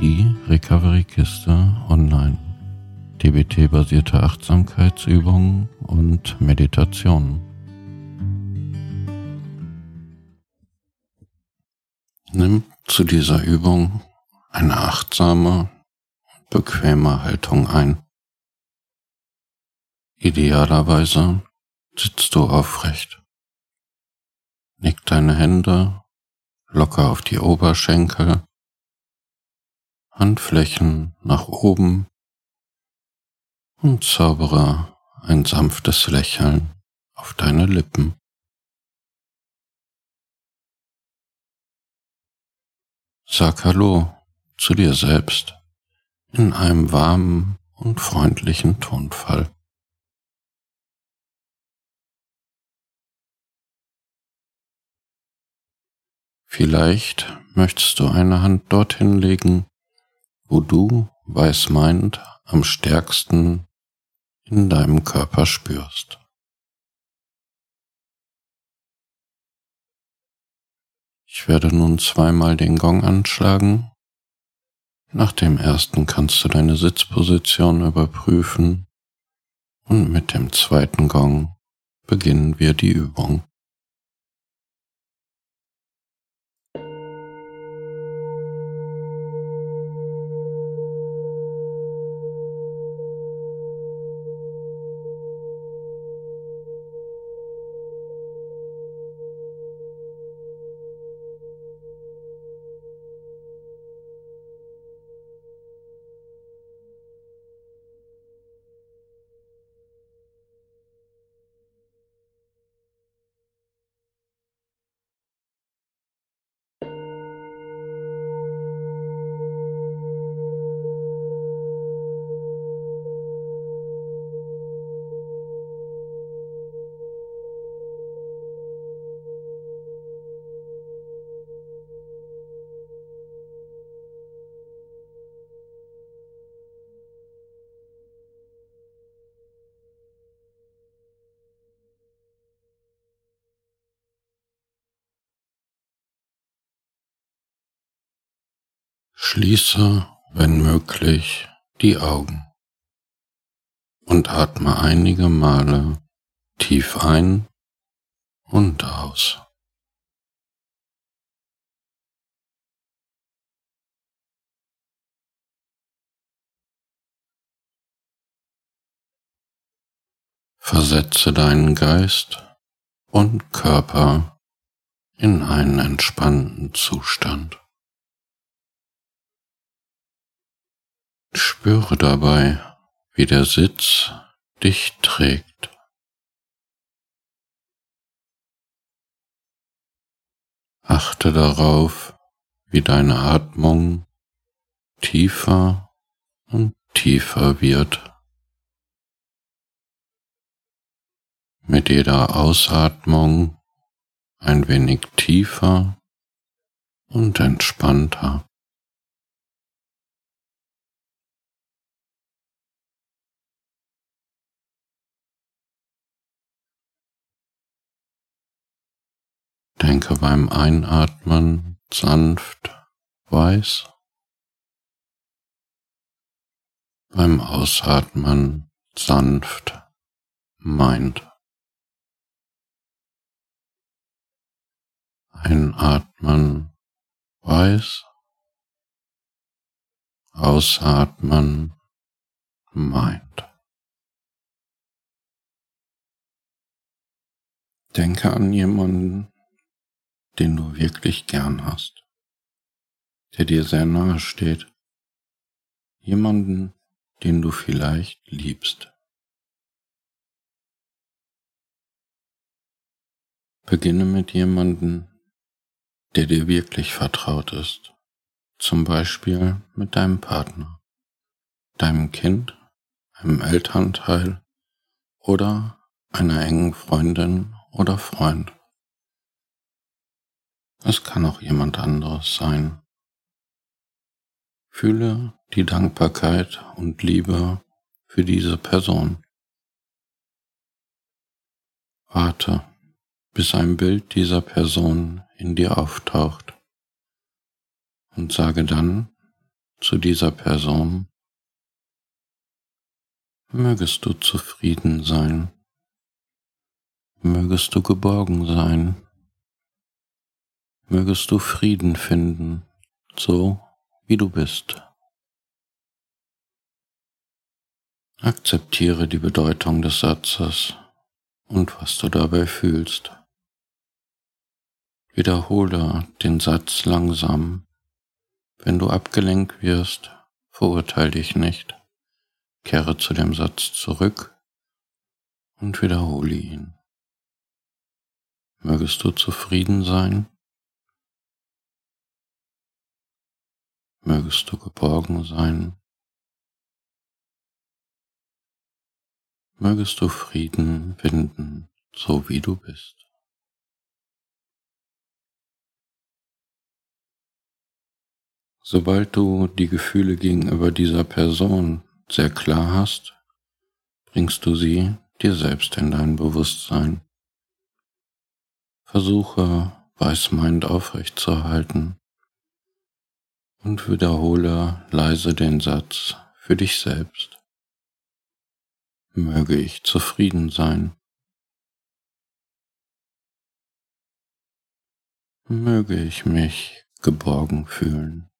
die Recovery-Kiste online. DBT-basierte Achtsamkeitsübungen und Meditationen. Nimm zu dieser Übung eine achtsame, bequeme Haltung ein. Idealerweise sitzt du aufrecht. Nick deine Hände locker auf die Oberschenkel, Handflächen nach oben und zaubere ein sanftes Lächeln auf deine Lippen. Sag Hallo zu dir selbst in einem warmen und freundlichen Tonfall. Vielleicht möchtest du eine Hand dorthin legen, wo du, weiß meint, am stärksten in deinem Körper spürst. Ich werde nun zweimal den Gong anschlagen. Nach dem ersten kannst du deine Sitzposition überprüfen und mit dem zweiten Gong beginnen wir die Übung. Schließe, wenn möglich, die Augen und atme einige Male tief ein und aus. Versetze deinen Geist und Körper in einen entspannten Zustand. Spüre dabei, wie der Sitz dich trägt. Achte darauf, wie deine Atmung tiefer und tiefer wird. Mit jeder Ausatmung ein wenig tiefer und entspannter. Denke beim Einatmen sanft weiß, beim Ausatmen sanft meint. Einatmen weiß, ausatmen meint. Denke an jemanden, den du wirklich gern hast, der dir sehr nahe steht, jemanden, den du vielleicht liebst. Beginne mit jemanden, der dir wirklich vertraut ist, zum Beispiel mit deinem Partner, deinem Kind, einem Elternteil oder einer engen Freundin oder Freund. Es kann auch jemand anderes sein. Fühle die Dankbarkeit und Liebe für diese Person. Warte, bis ein Bild dieser Person in dir auftaucht und sage dann zu dieser Person. Mögest du zufrieden sein. Mögest du geborgen sein. Mögest du Frieden finden, so wie du bist. Akzeptiere die Bedeutung des Satzes und was du dabei fühlst. Wiederhole den Satz langsam. Wenn du abgelenkt wirst, verurteile dich nicht. Kehre zu dem Satz zurück und wiederhole ihn. Mögest du zufrieden sein? Mögest du geborgen sein? Mögest du Frieden finden, so wie du bist. Sobald du die Gefühle gegenüber dieser Person sehr klar hast, bringst du sie dir selbst in dein Bewusstsein. Versuche Weißmeint aufrechtzuerhalten und wiederhole leise den Satz für dich selbst. Möge ich zufrieden sein. Möge ich mich geborgen fühlen.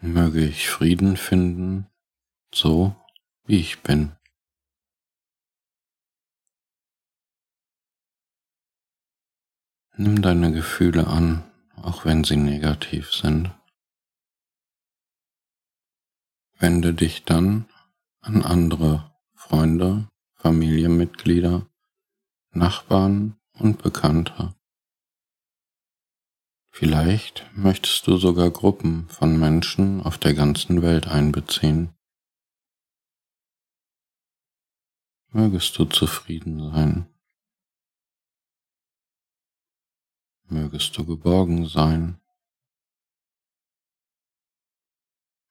Möge ich Frieden finden, so wie ich bin. Nimm deine Gefühle an, auch wenn sie negativ sind. Wende dich dann an andere Freunde, Familienmitglieder, Nachbarn und Bekannte. Vielleicht möchtest du sogar Gruppen von Menschen auf der ganzen Welt einbeziehen. Mögest du zufrieden sein. Mögest du geborgen sein.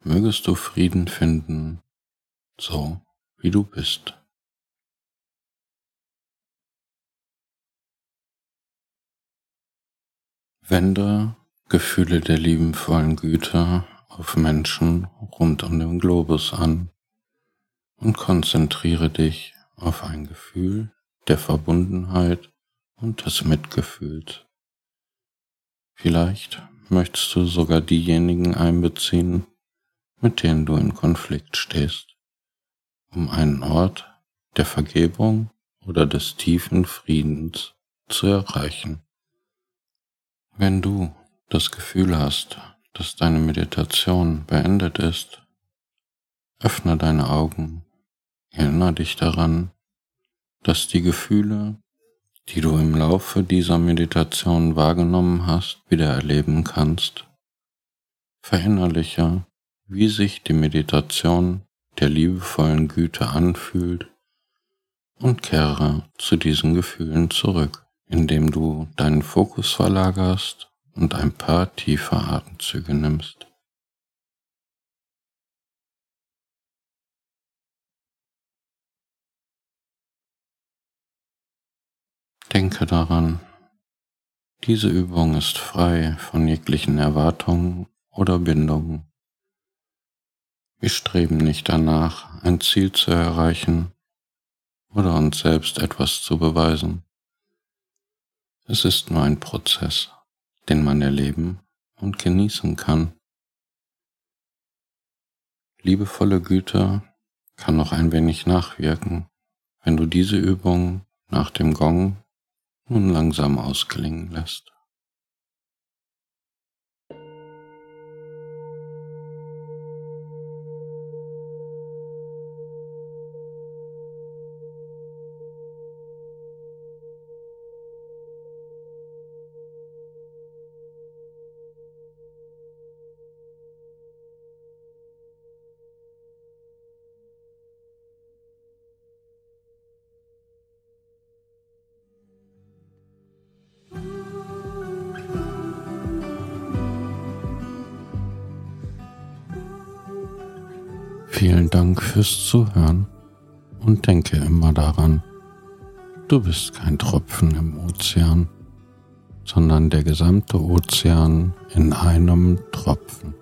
Mögest du Frieden finden, so wie du bist. Wende Gefühle der liebenvollen Güte auf Menschen rund um den Globus an und konzentriere dich auf ein Gefühl der Verbundenheit und des Mitgefühls. Vielleicht möchtest du sogar diejenigen einbeziehen, mit denen du in Konflikt stehst, um einen Ort der Vergebung oder des tiefen Friedens zu erreichen. Wenn du das Gefühl hast, dass deine Meditation beendet ist, öffne deine Augen, erinnere dich daran, dass die Gefühle, die du im Laufe dieser Meditation wahrgenommen hast, wieder erleben kannst. Verinnerliche, wie sich die Meditation der liebevollen Güte anfühlt und kehre zu diesen Gefühlen zurück indem du deinen Fokus verlagerst und ein paar tiefe Atemzüge nimmst. Denke daran, diese Übung ist frei von jeglichen Erwartungen oder Bindungen. Wir streben nicht danach, ein Ziel zu erreichen oder uns selbst etwas zu beweisen. Es ist nur ein Prozess, den man erleben und genießen kann. Liebevolle Güte kann noch ein wenig nachwirken, wenn du diese Übung nach dem Gong nun langsam ausklingen lässt. Vielen Dank fürs Zuhören und denke immer daran, du bist kein Tropfen im Ozean. sondern der gesamte Ozean in einem Tropfen.